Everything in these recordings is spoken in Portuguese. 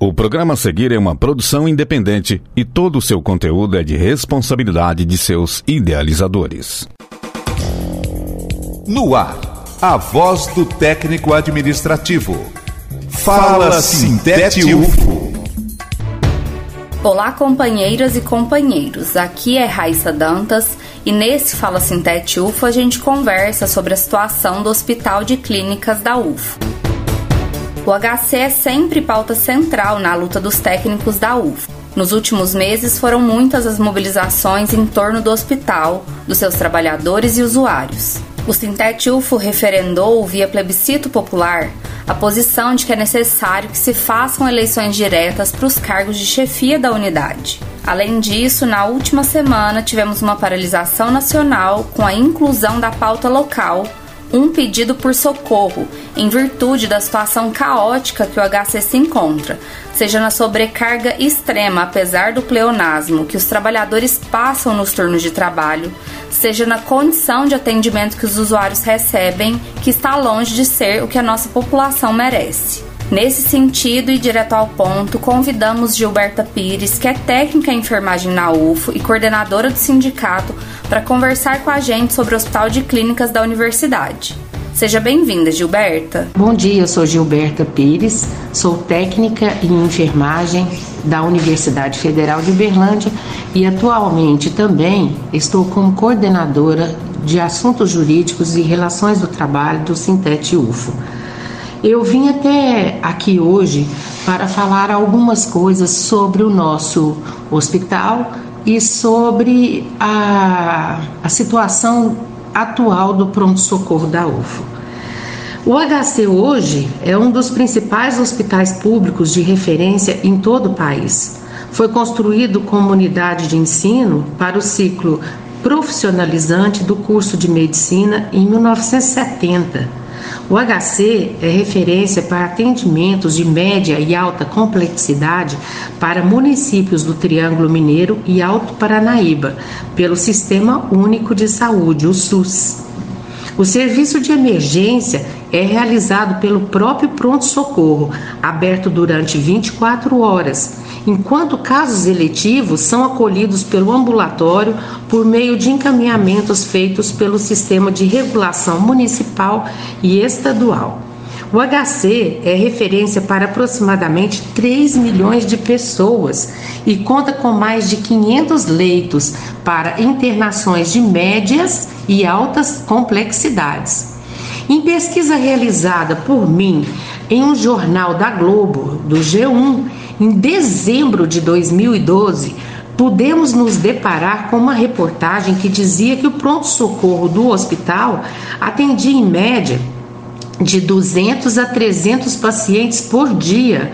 O programa a seguir é uma produção independente e todo o seu conteúdo é de responsabilidade de seus idealizadores. No ar, a voz do técnico administrativo. Fala Sintete UFO. Olá, companheiras e companheiros. Aqui é Raissa Dantas e nesse Fala Sintete UFO a gente conversa sobre a situação do Hospital de Clínicas da UFO. O HC é sempre pauta central na luta dos técnicos da UF. Nos últimos meses foram muitas as mobilizações em torno do hospital, dos seus trabalhadores e usuários. O Sintet UFO referendou, via plebiscito popular, a posição de que é necessário que se façam eleições diretas para os cargos de chefia da unidade. Além disso, na última semana tivemos uma paralisação nacional com a inclusão da pauta local um pedido por socorro, em virtude da situação caótica que o HC se encontra, seja na sobrecarga extrema, apesar do pleonasmo que os trabalhadores passam nos turnos de trabalho, seja na condição de atendimento que os usuários recebem, que está longe de ser o que a nossa população merece. Nesse sentido e direto ao ponto, convidamos Gilberta Pires, que é técnica em enfermagem na UFO e coordenadora do sindicato, para conversar com a gente sobre o Hospital de Clínicas da Universidade. Seja bem-vinda, Gilberta. Bom dia, eu sou Gilberta Pires, sou técnica em enfermagem da Universidade Federal de Uberlândia e atualmente também estou como coordenadora de assuntos jurídicos e relações do trabalho do Sintete UFO. Eu vim até aqui hoje para falar algumas coisas sobre o nosso hospital e sobre a, a situação atual do pronto-socorro da UFO. O HC hoje é um dos principais hospitais públicos de referência em todo o país. Foi construído como unidade de ensino para o ciclo profissionalizante do curso de medicina em 1970 o HC é referência para atendimentos de média e alta complexidade para municípios do Triângulo Mineiro e Alto Paranaíba, pelo Sistema Único de Saúde, o SUS. O serviço de emergência é realizado pelo próprio pronto-socorro, aberto durante 24 horas enquanto casos eletivos são acolhidos pelo ambulatório por meio de encaminhamentos feitos pelo sistema de regulação municipal e estadual. O HC é referência para aproximadamente 3 milhões de pessoas e conta com mais de 500 leitos para internações de médias e altas complexidades. Em pesquisa realizada por mim em um jornal da Globo, do G1, em dezembro de 2012, pudemos nos deparar com uma reportagem que dizia que o pronto-socorro do hospital atendia em média de 200 a 300 pacientes por dia.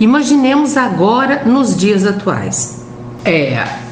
Imaginemos agora nos dias atuais. É,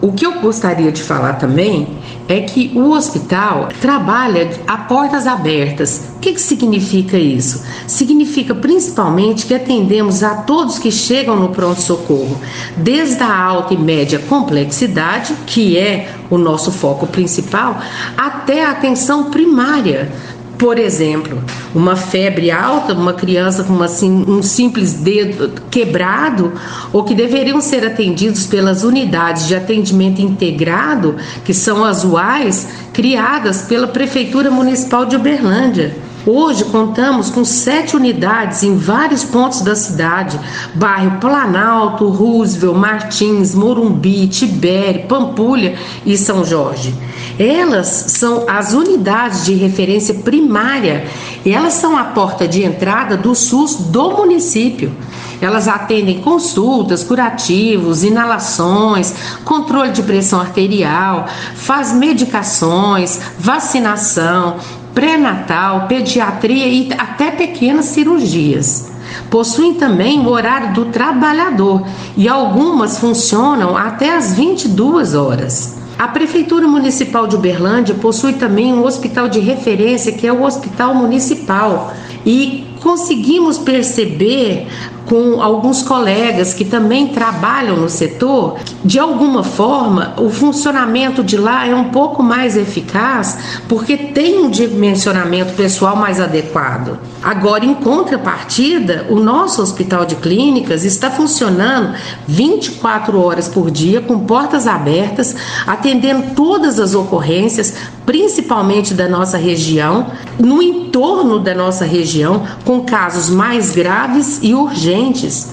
o que eu gostaria de falar também é que o hospital trabalha a portas abertas. O que, que significa isso? Significa principalmente que atendemos a todos que chegam no pronto-socorro, desde a alta e média complexidade, que é o nosso foco principal, até a atenção primária por exemplo, uma febre alta, uma criança com uma, um simples dedo quebrado, ou que deveriam ser atendidos pelas unidades de atendimento integrado, que são as UAIs, criadas pela Prefeitura Municipal de Uberlândia. Hoje contamos com sete unidades em vários pontos da cidade: bairro Planalto, Roosevelt, Martins, Morumbi, Tibere, Pampulha e São Jorge. Elas são as unidades de referência primária, elas são a porta de entrada do SUS do município. Elas atendem consultas, curativos, inalações, controle de pressão arterial, faz medicações, vacinação, pré-natal, pediatria e até pequenas cirurgias. Possuem também o horário do trabalhador e algumas funcionam até as 22 horas. A Prefeitura Municipal de Uberlândia possui também um hospital de referência que é o Hospital Municipal. E conseguimos perceber com alguns colegas que também trabalham no setor, de alguma forma o funcionamento de lá é um pouco mais eficaz porque tem um dimensionamento pessoal mais adequado. Agora, em contrapartida, o nosso hospital de clínicas está funcionando 24 horas por dia, com portas abertas, atendendo todas as ocorrências, principalmente da nossa região, no entorno da nossa região, com casos mais graves e urgentes.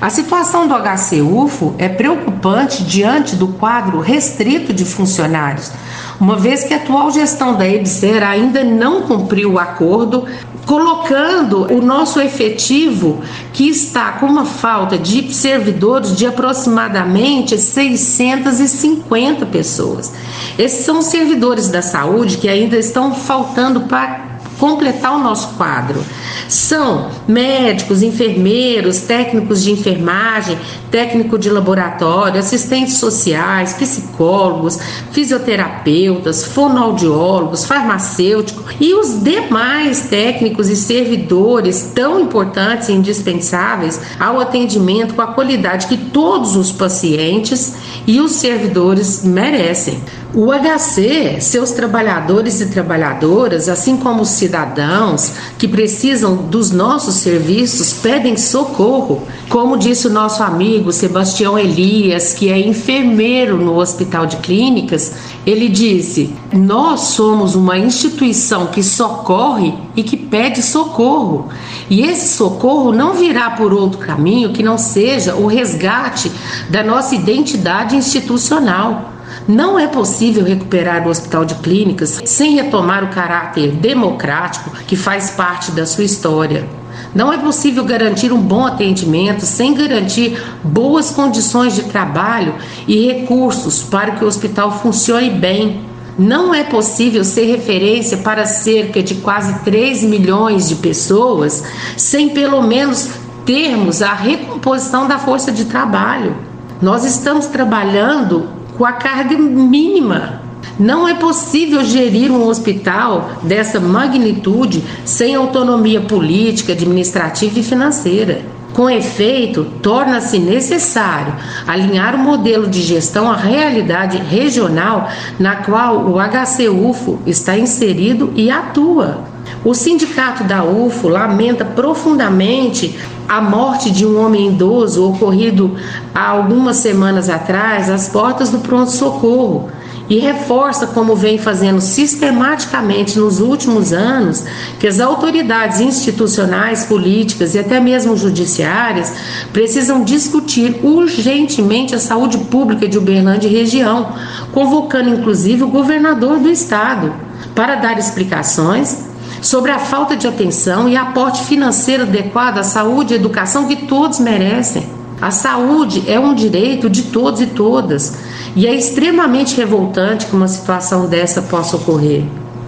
A situação do HCUFO é preocupante diante do quadro restrito de funcionários, uma vez que a atual gestão da EBSER ainda não cumpriu o acordo colocando o nosso efetivo, que está com uma falta de servidores de aproximadamente 650 pessoas. Esses são servidores da saúde que ainda estão faltando para completar o nosso quadro. São médicos, enfermeiros, técnicos de enfermagem, técnico de laboratório, assistentes sociais, psicólogos, fisioterapeutas, fonoaudiólogos, farmacêuticos e os demais técnicos e servidores tão importantes e indispensáveis ao atendimento com a qualidade que todos os pacientes e os servidores merecem. O HC, seus trabalhadores e trabalhadoras, assim como os cidadãos que precisam dos nossos serviços, pedem socorro. Como disse o nosso amigo Sebastião Elias, que é enfermeiro no Hospital de Clínicas, ele disse: Nós somos uma instituição que socorre e que pede socorro. E esse socorro não virá por outro caminho que não seja o resgate da nossa identidade institucional. Não é possível recuperar o Hospital de Clínicas sem retomar o caráter democrático que faz parte da sua história. Não é possível garantir um bom atendimento sem garantir boas condições de trabalho e recursos para que o hospital funcione bem. Não é possível ser referência para cerca de quase 3 milhões de pessoas sem pelo menos termos a recomposição da força de trabalho. Nós estamos trabalhando com a carga mínima. Não é possível gerir um hospital dessa magnitude sem autonomia política, administrativa e financeira. Com efeito, torna-se necessário alinhar o modelo de gestão à realidade regional na qual o HCUFO está inserido e atua. O sindicato da UFO lamenta profundamente a morte de um homem idoso ocorrido há algumas semanas atrás às portas do pronto-socorro e reforça, como vem fazendo sistematicamente nos últimos anos, que as autoridades institucionais, políticas e até mesmo judiciárias precisam discutir urgentemente a saúde pública de Uberlândia e região, convocando inclusive o governador do estado para dar explicações sobre a falta de atenção e aporte financeiro adequado à saúde e educação que todos merecem. A saúde é um direito de todos e todas, e é extremamente revoltante que uma situação dessa possa ocorrer.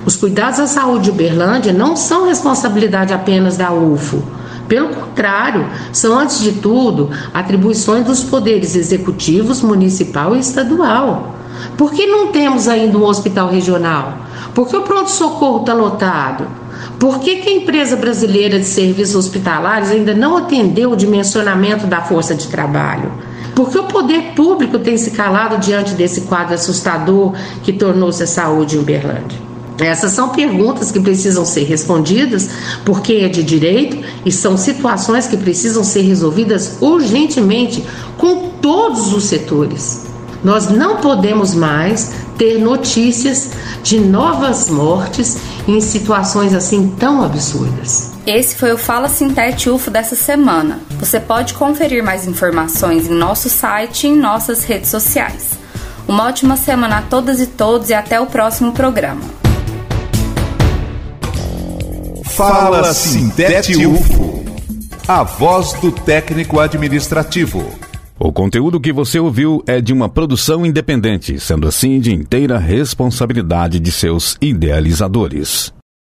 Os cuidados à saúde de Uberlândia não são responsabilidade apenas da UFO. Pelo contrário, são, antes de tudo, atribuições dos poderes executivos, municipal e estadual. Por que não temos ainda um hospital regional? Por que o pronto-socorro está lotado? Por que, que, a empresa brasileira de serviços hospitalares ainda não atendeu o dimensionamento da força de trabalho? Por que o poder público tem se calado diante desse quadro assustador que tornou-se a saúde em Uberlândia? Essas são perguntas que precisam ser respondidas por quem é de direito e são situações que precisam ser resolvidas urgentemente com todos os setores. Nós não podemos mais ter notícias de novas mortes em situações assim tão absurdas. Esse foi o Fala Sintete UFO dessa semana. Você pode conferir mais informações em nosso site e em nossas redes sociais. Uma ótima semana a todas e todos e até o próximo programa. Fala Sintete UFO, a voz do técnico administrativo. O conteúdo que você ouviu é de uma produção independente, sendo assim de inteira responsabilidade de seus idealizadores.